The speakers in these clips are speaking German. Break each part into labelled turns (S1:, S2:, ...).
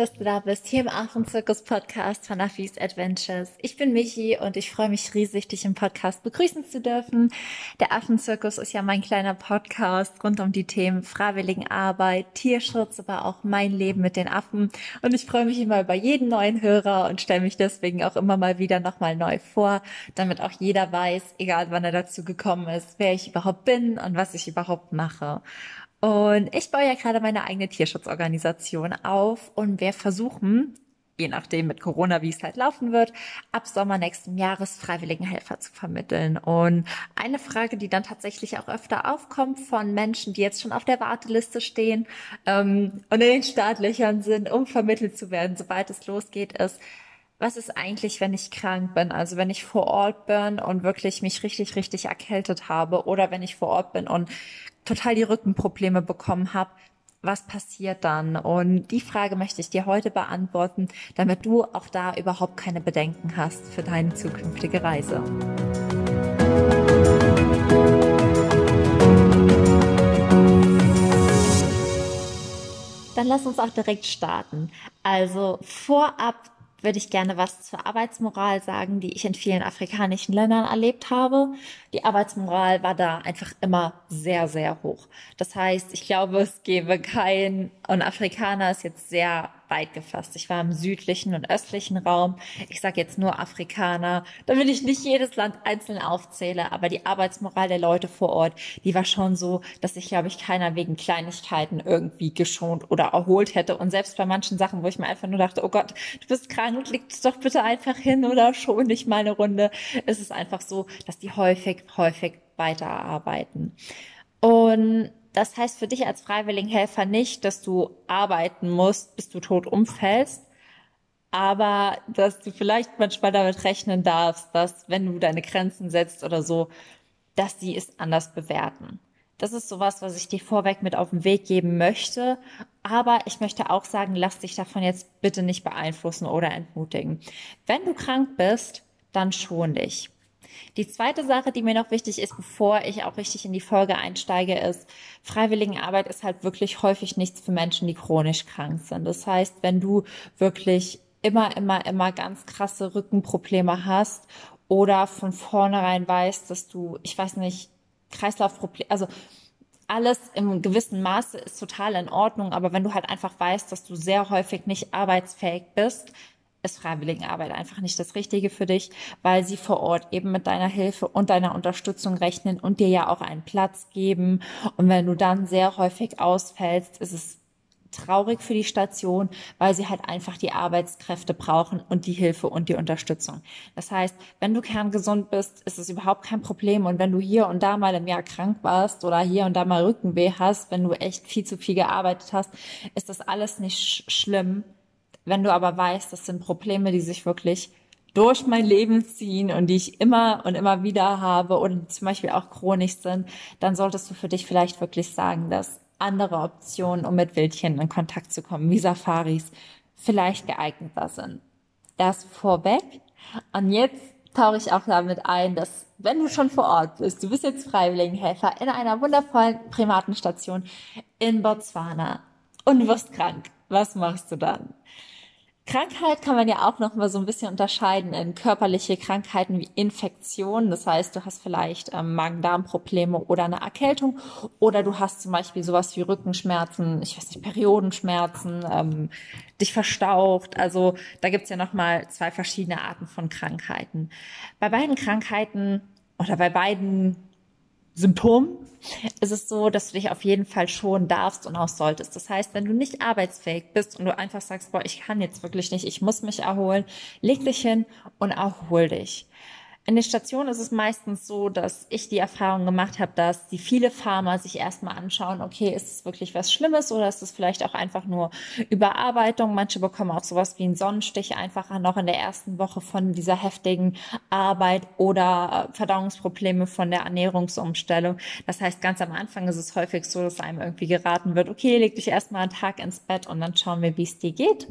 S1: dass du da bist, hier im Affenzirkus-Podcast von Affis Adventures. Ich bin Michi und ich freue mich riesig, dich im Podcast begrüßen zu dürfen. Der Affenzirkus ist ja mein kleiner Podcast rund um die Themen Freiwilligenarbeit, Tierschutz, aber auch mein Leben mit den Affen. Und ich freue mich immer über jeden neuen Hörer und stelle mich deswegen auch immer mal wieder nochmal neu vor, damit auch jeder weiß, egal wann er dazu gekommen ist, wer ich überhaupt bin und was ich überhaupt mache. Und ich baue ja gerade meine eigene Tierschutzorganisation auf und wir versuchen, je nachdem mit Corona, wie es halt laufen wird, ab Sommer nächsten Jahres Freiwilligenhelfer zu vermitteln. Und eine Frage, die dann tatsächlich auch öfter aufkommt von Menschen, die jetzt schon auf der Warteliste stehen ähm, und in den Startlöchern sind, um vermittelt zu werden, sobald es losgeht, ist, was ist eigentlich, wenn ich krank bin? Also wenn ich vor Ort bin und wirklich mich richtig, richtig erkältet habe oder wenn ich vor Ort bin und total die Rückenprobleme bekommen habe, was passiert dann? Und die Frage möchte ich dir heute beantworten, damit du auch da überhaupt keine Bedenken hast für deine zukünftige Reise. Dann lass uns auch direkt starten. Also vorab würde ich gerne was zur Arbeitsmoral sagen, die ich in vielen afrikanischen Ländern erlebt habe. Die Arbeitsmoral war da einfach immer sehr, sehr hoch. Das heißt, ich glaube, es gäbe kein, und Afrikaner ist jetzt sehr weit gefasst. Ich war im südlichen und östlichen Raum. Ich sage jetzt nur Afrikaner, damit ich nicht jedes Land einzeln aufzähle, aber die Arbeitsmoral der Leute vor Ort, die war schon so, dass sich, glaube ich, keiner wegen Kleinigkeiten irgendwie geschont oder erholt hätte. Und selbst bei manchen Sachen, wo ich mir einfach nur dachte, oh Gott, du bist krank, dich doch bitte einfach hin oder schon nicht mal eine Runde, ist es einfach so, dass die häufig, häufig weiterarbeiten. Und das heißt für dich als Freiwilligenhelfer nicht, dass du arbeiten musst, bis du tot umfällst, aber dass du vielleicht manchmal damit rechnen darfst, dass wenn du deine Grenzen setzt oder so, dass die es anders bewerten. Das ist sowas, was ich dir vorweg mit auf den Weg geben möchte. Aber ich möchte auch sagen, lass dich davon jetzt bitte nicht beeinflussen oder entmutigen. Wenn du krank bist, dann schon dich. Die zweite Sache, die mir noch wichtig ist, bevor ich auch richtig in die Folge einsteige, ist, Freiwilligenarbeit ist halt wirklich häufig nichts für Menschen, die chronisch krank sind. Das heißt, wenn du wirklich immer, immer, immer ganz krasse Rückenprobleme hast oder von vornherein weißt, dass du, ich weiß nicht, Kreislaufprobleme, also alles im gewissen Maße ist total in Ordnung, aber wenn du halt einfach weißt, dass du sehr häufig nicht arbeitsfähig bist, ist Freiwilligenarbeit einfach nicht das Richtige für dich, weil sie vor Ort eben mit deiner Hilfe und deiner Unterstützung rechnen und dir ja auch einen Platz geben. Und wenn du dann sehr häufig ausfällst, ist es traurig für die Station, weil sie halt einfach die Arbeitskräfte brauchen und die Hilfe und die Unterstützung. Das heißt, wenn du kerngesund bist, ist es überhaupt kein Problem. Und wenn du hier und da mal im Jahr krank warst oder hier und da mal Rückenweh hast, wenn du echt viel zu viel gearbeitet hast, ist das alles nicht schlimm wenn du aber weißt, das sind Probleme, die sich wirklich durch mein Leben ziehen und die ich immer und immer wieder habe und zum Beispiel auch chronisch sind, dann solltest du für dich vielleicht wirklich sagen, dass andere Optionen, um mit Wildchen in Kontakt zu kommen, wie Safaris, vielleicht geeigneter sind. Das vorweg. Und jetzt tauche ich auch damit ein, dass wenn du schon vor Ort bist, du bist jetzt Freiwilligenhelfer in einer wundervollen Primatenstation in Botswana und wirst krank. Was machst du dann? Krankheit kann man ja auch noch mal so ein bisschen unterscheiden in körperliche Krankheiten wie Infektionen. Das heißt, du hast vielleicht ähm, Magen-Darm-Probleme oder eine Erkältung oder du hast zum Beispiel sowas wie Rückenschmerzen, ich weiß nicht, Periodenschmerzen, ähm, dich verstaucht. Also da gibt's ja noch mal zwei verschiedene Arten von Krankheiten. Bei beiden Krankheiten oder bei beiden Symptom ist es so, dass du dich auf jeden Fall schonen darfst und auch solltest. Das heißt, wenn du nicht arbeitsfähig bist und du einfach sagst, boah, ich kann jetzt wirklich nicht, ich muss mich erholen, leg dich hin und erhol dich. In den Stationen ist es meistens so, dass ich die Erfahrung gemacht habe, dass die viele Farmer sich erstmal anschauen, okay, ist es wirklich was Schlimmes oder ist es vielleicht auch einfach nur Überarbeitung? Manche bekommen auch sowas wie einen Sonnenstich einfach noch in der ersten Woche von dieser heftigen Arbeit oder äh, Verdauungsprobleme von der Ernährungsumstellung. Das heißt, ganz am Anfang ist es häufig so, dass einem irgendwie geraten wird, okay, leg dich erstmal einen Tag ins Bett und dann schauen wir, wie es dir geht.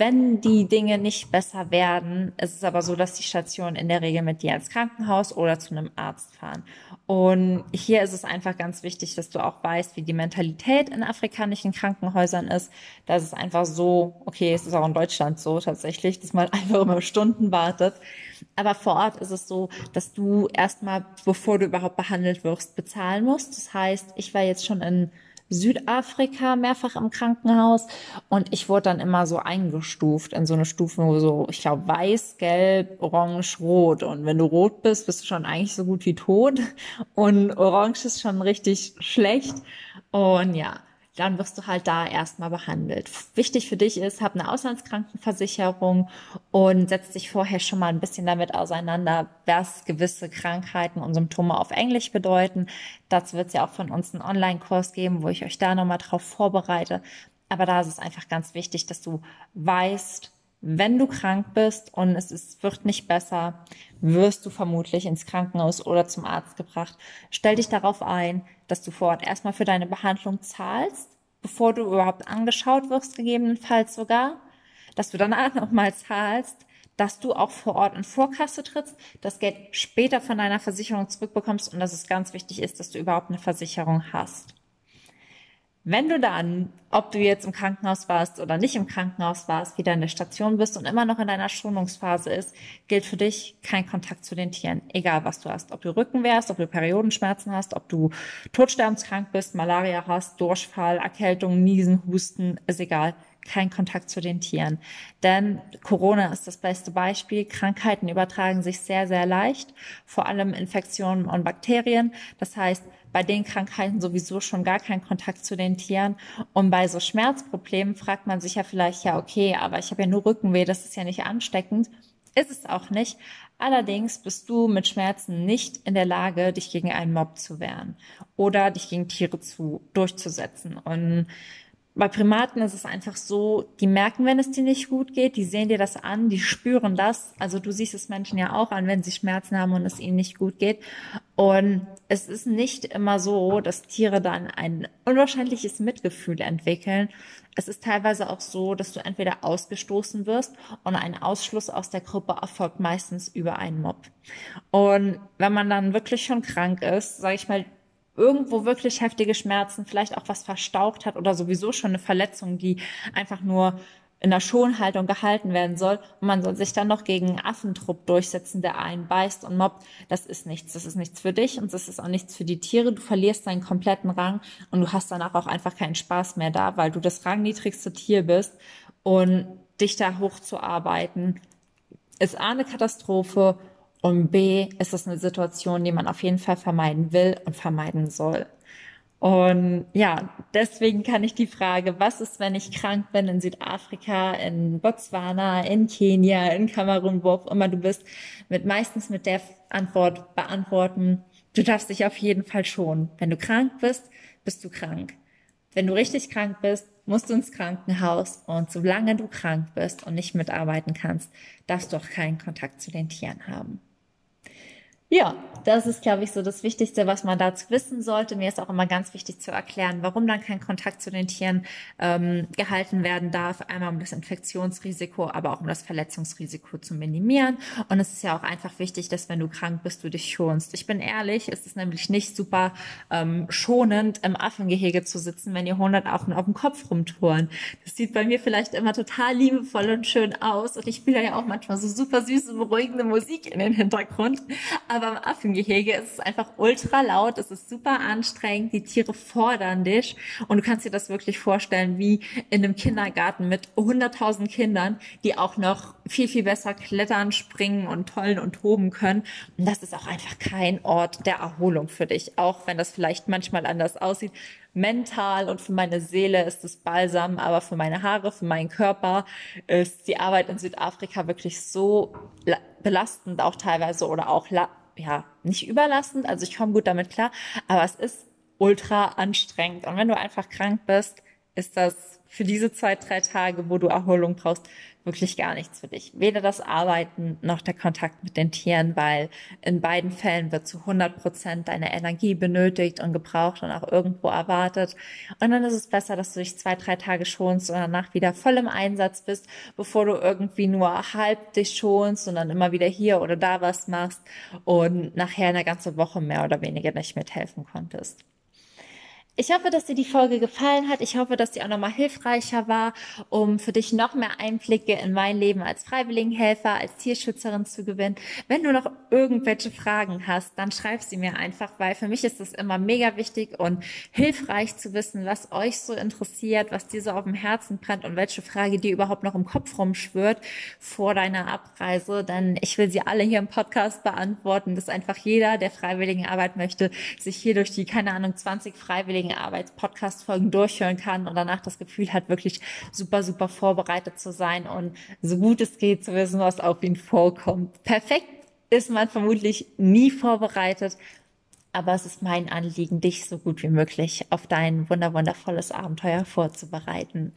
S1: Wenn die Dinge nicht besser werden, ist es aber so, dass die Stationen in der Regel mit dir ins Krankenhaus oder zu einem Arzt fahren. Und hier ist es einfach ganz wichtig, dass du auch weißt, wie die Mentalität in afrikanischen Krankenhäusern ist. Da ist es einfach so, okay, es ist auch in Deutschland so tatsächlich, dass man einfach immer Stunden wartet. Aber vor Ort ist es so, dass du erstmal, bevor du überhaupt behandelt wirst, bezahlen musst. Das heißt, ich war jetzt schon in Südafrika mehrfach im Krankenhaus und ich wurde dann immer so eingestuft in so eine Stufe, wo so, ich glaube, weiß, gelb, orange, rot. Und wenn du rot bist, bist du schon eigentlich so gut wie tot und orange ist schon richtig schlecht. Und ja, dann wirst du halt da erstmal behandelt. Wichtig für dich ist, hab eine Auslandskrankenversicherung und setz dich vorher schon mal ein bisschen damit auseinander, was gewisse Krankheiten und Symptome auf Englisch bedeuten. Dazu wird es ja auch von uns einen Online-Kurs geben, wo ich euch da nochmal drauf vorbereite. Aber da ist es einfach ganz wichtig, dass du weißt, wenn du krank bist und es ist, wird nicht besser, wirst du vermutlich ins Krankenhaus oder zum Arzt gebracht. Stell dich darauf ein, dass du vor Ort erstmal für deine Behandlung zahlst, bevor du überhaupt angeschaut wirst, gegebenenfalls sogar, dass du danach nochmal zahlst, dass du auch vor Ort in Vorkasse trittst, das Geld später von deiner Versicherung zurückbekommst und dass es ganz wichtig ist, dass du überhaupt eine Versicherung hast. Wenn du dann, ob du jetzt im Krankenhaus warst oder nicht im Krankenhaus warst, wieder in der Station bist und immer noch in deiner Schonungsphase ist, gilt für dich kein Kontakt zu den Tieren. Egal was du hast. Ob du Rücken wärst, ob du Periodenschmerzen hast, ob du todsterbenskrank bist, Malaria hast, Durchfall, Erkältung, Niesen, Husten, ist egal kein Kontakt zu den Tieren. Denn Corona ist das beste Beispiel. Krankheiten übertragen sich sehr, sehr leicht, vor allem Infektionen und Bakterien. Das heißt, bei den Krankheiten sowieso schon gar kein Kontakt zu den Tieren. Und bei so Schmerzproblemen fragt man sich ja vielleicht, ja, okay, aber ich habe ja nur Rückenweh, das ist ja nicht ansteckend. Ist es auch nicht. Allerdings bist du mit Schmerzen nicht in der Lage, dich gegen einen Mob zu wehren oder dich gegen Tiere zu, durchzusetzen. Und bei Primaten ist es einfach so, die merken, wenn es dir nicht gut geht, die sehen dir das an, die spüren das. Also du siehst es Menschen ja auch an, wenn sie Schmerzen haben und es ihnen nicht gut geht. Und es ist nicht immer so, dass Tiere dann ein unwahrscheinliches Mitgefühl entwickeln. Es ist teilweise auch so, dass du entweder ausgestoßen wirst und ein Ausschluss aus der Gruppe erfolgt meistens über einen Mob. Und wenn man dann wirklich schon krank ist, sage ich mal, irgendwo wirklich heftige Schmerzen, vielleicht auch was verstaucht hat oder sowieso schon eine Verletzung, die einfach nur in der Schonhaltung gehalten werden soll und man soll sich dann noch gegen einen Affentrupp durchsetzen, der einen beißt und mobbt, das ist nichts. Das ist nichts für dich und das ist auch nichts für die Tiere. Du verlierst deinen kompletten Rang und du hast danach auch einfach keinen Spaß mehr da, weil du das rangniedrigste Tier bist und dich da hochzuarbeiten ist A eine Katastrophe und B, ist es eine Situation, die man auf jeden Fall vermeiden will und vermeiden soll. Und ja, deswegen kann ich die Frage, was ist, wenn ich krank bin in Südafrika, in Botswana, in Kenia, in Kamerun, wo auch immer du bist, mit meistens mit der Antwort beantworten, du darfst dich auf jeden Fall schon. Wenn du krank bist, bist du krank. Wenn du richtig krank bist, musst du ins Krankenhaus und solange du krank bist und nicht mitarbeiten kannst, darfst du auch keinen Kontakt zu den Tieren haben. Ja, das ist, glaube ich, so das Wichtigste, was man dazu wissen sollte. Mir ist auch immer ganz wichtig zu erklären, warum dann kein Kontakt zu den Tieren ähm, gehalten werden darf. Einmal um das Infektionsrisiko, aber auch um das Verletzungsrisiko zu minimieren. Und es ist ja auch einfach wichtig, dass wenn du krank bist, du dich schonst. Ich bin ehrlich, es ist nämlich nicht super ähm, schonend, im Affengehege zu sitzen, wenn ihr 100 Affen auf dem Kopf rumtouren. Das sieht bei mir vielleicht immer total liebevoll und schön aus. Und ich spiele ja auch manchmal so super süße, beruhigende Musik in den Hintergrund. Aber aber im Affengehege ist es einfach ultra laut, es ist super anstrengend, die Tiere fordern dich und du kannst dir das wirklich vorstellen wie in einem Kindergarten mit 100.000 Kindern, die auch noch viel, viel besser klettern, springen und tollen und toben können. Und das ist auch einfach kein Ort der Erholung für dich, auch wenn das vielleicht manchmal anders aussieht mental und für meine Seele ist es Balsam, aber für meine Haare, für meinen Körper ist die Arbeit in Südafrika wirklich so belastend auch teilweise oder auch ja, nicht überlastend, also ich komme gut damit klar, aber es ist ultra anstrengend. Und wenn du einfach krank bist, ist das für diese zwei, drei Tage, wo du Erholung brauchst, wirklich gar nichts für dich. Weder das Arbeiten noch der Kontakt mit den Tieren, weil in beiden Fällen wird zu 100 Prozent deine Energie benötigt und gebraucht und auch irgendwo erwartet. Und dann ist es besser, dass du dich zwei, drei Tage schonst und danach wieder voll im Einsatz bist, bevor du irgendwie nur halb dich schonst und dann immer wieder hier oder da was machst und nachher eine ganze Woche mehr oder weniger nicht mithelfen konntest. Ich hoffe, dass dir die Folge gefallen hat. Ich hoffe, dass sie auch nochmal hilfreicher war, um für dich noch mehr Einblicke in mein Leben als Freiwilligenhelfer, als Tierschützerin zu gewinnen. Wenn du noch irgendwelche Fragen hast, dann schreib sie mir einfach, weil für mich ist es immer mega wichtig und hilfreich zu wissen, was euch so interessiert, was dir so auf dem Herzen brennt und welche Frage dir überhaupt noch im Kopf rumschwirrt vor deiner Abreise. Denn ich will sie alle hier im Podcast beantworten, dass einfach jeder, der Freiwilligenarbeit möchte, sich hier durch die, keine Ahnung, 20 Freiwilligen Arbeits-Podcast-Folgen durchhören kann und danach das Gefühl hat, wirklich super, super vorbereitet zu sein und so gut es geht zu wissen, was auf ihn vorkommt. Perfekt ist man vermutlich nie vorbereitet, aber es ist mein Anliegen, dich so gut wie möglich auf dein wunderwundervolles Abenteuer vorzubereiten.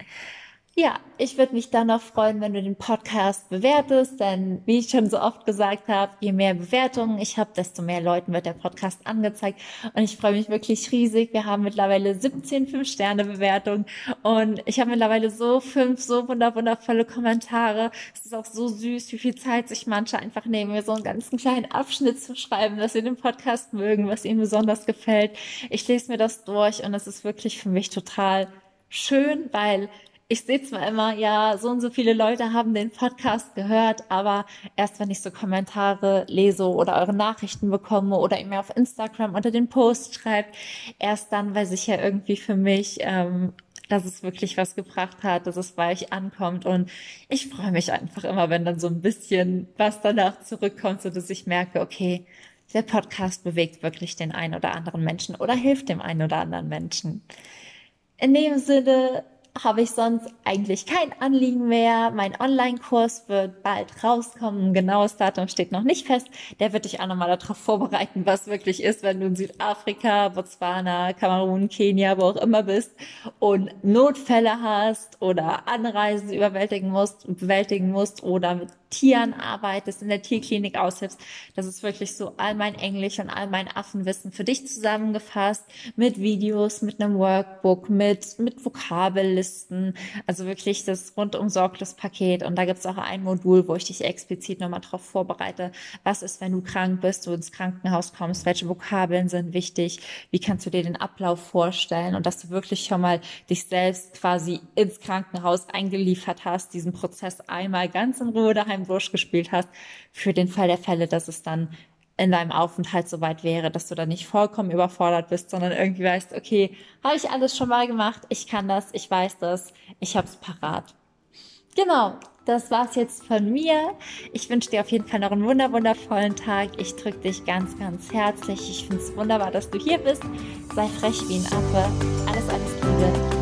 S1: Ja, ich würde mich dann noch freuen, wenn du den Podcast bewertest, denn wie ich schon so oft gesagt habe, je mehr Bewertungen ich habe, desto mehr Leuten wird der Podcast angezeigt und ich freue mich wirklich riesig. Wir haben mittlerweile 17 5-Sterne-Bewertungen und ich habe mittlerweile so fünf so wundervolle Kommentare. Es ist auch so süß, wie viel Zeit sich manche einfach nehmen, mir so einen ganzen kleinen Abschnitt zu schreiben, dass sie den Podcast mögen, was ihnen besonders gefällt. Ich lese mir das durch und es ist wirklich für mich total schön, weil ich sehe zwar immer, ja, so und so viele Leute haben den Podcast gehört, aber erst wenn ich so Kommentare lese oder eure Nachrichten bekomme oder ihr mir auf Instagram unter den Post schreibt, erst dann weiß ich ja irgendwie für mich, ähm, dass es wirklich was gebracht hat, dass es bei euch ankommt. Und ich freue mich einfach immer, wenn dann so ein bisschen was danach zurückkommt, so dass ich merke, okay, der Podcast bewegt wirklich den einen oder anderen Menschen oder hilft dem einen oder anderen Menschen. In dem Sinne habe ich sonst eigentlich kein Anliegen mehr. Mein Online-Kurs wird bald rauskommen. genaues Datum steht noch nicht fest. Der wird dich auch nochmal darauf vorbereiten, was wirklich ist, wenn du in Südafrika, Botswana, Kamerun, Kenia, wo auch immer bist und Notfälle hast oder Anreisen überwältigen musst, bewältigen musst oder mit Tieren arbeitest, in der Tierklinik aushilfst. Das ist wirklich so all mein Englisch und all mein Affenwissen für dich zusammengefasst mit Videos, mit einem Workbook, mit, mit Vokabellisten. Also wirklich das rundum sorglos Paket. Und da gibt's auch ein Modul, wo ich dich explizit nochmal darauf vorbereite. Was ist, wenn du krank bist, du ins Krankenhaus kommst? Welche Vokabeln sind wichtig? Wie kannst du dir den Ablauf vorstellen? Und dass du wirklich schon mal dich selbst quasi ins Krankenhaus eingeliefert hast, diesen Prozess einmal ganz in Ruhe daheim Busch gespielt hast, für den Fall der Fälle, dass es dann in deinem Aufenthalt soweit wäre, dass du dann nicht vollkommen überfordert bist, sondern irgendwie weißt, okay, habe ich alles schon mal gemacht, ich kann das, ich weiß das, ich hab's parat. Genau, das war's jetzt von mir. Ich wünsche dir auf jeden Fall noch einen wunder wundervollen Tag. Ich drücke dich ganz, ganz herzlich. Ich finde es wunderbar, dass du hier bist. Sei frech wie ein Affe. Alles, alles Liebe.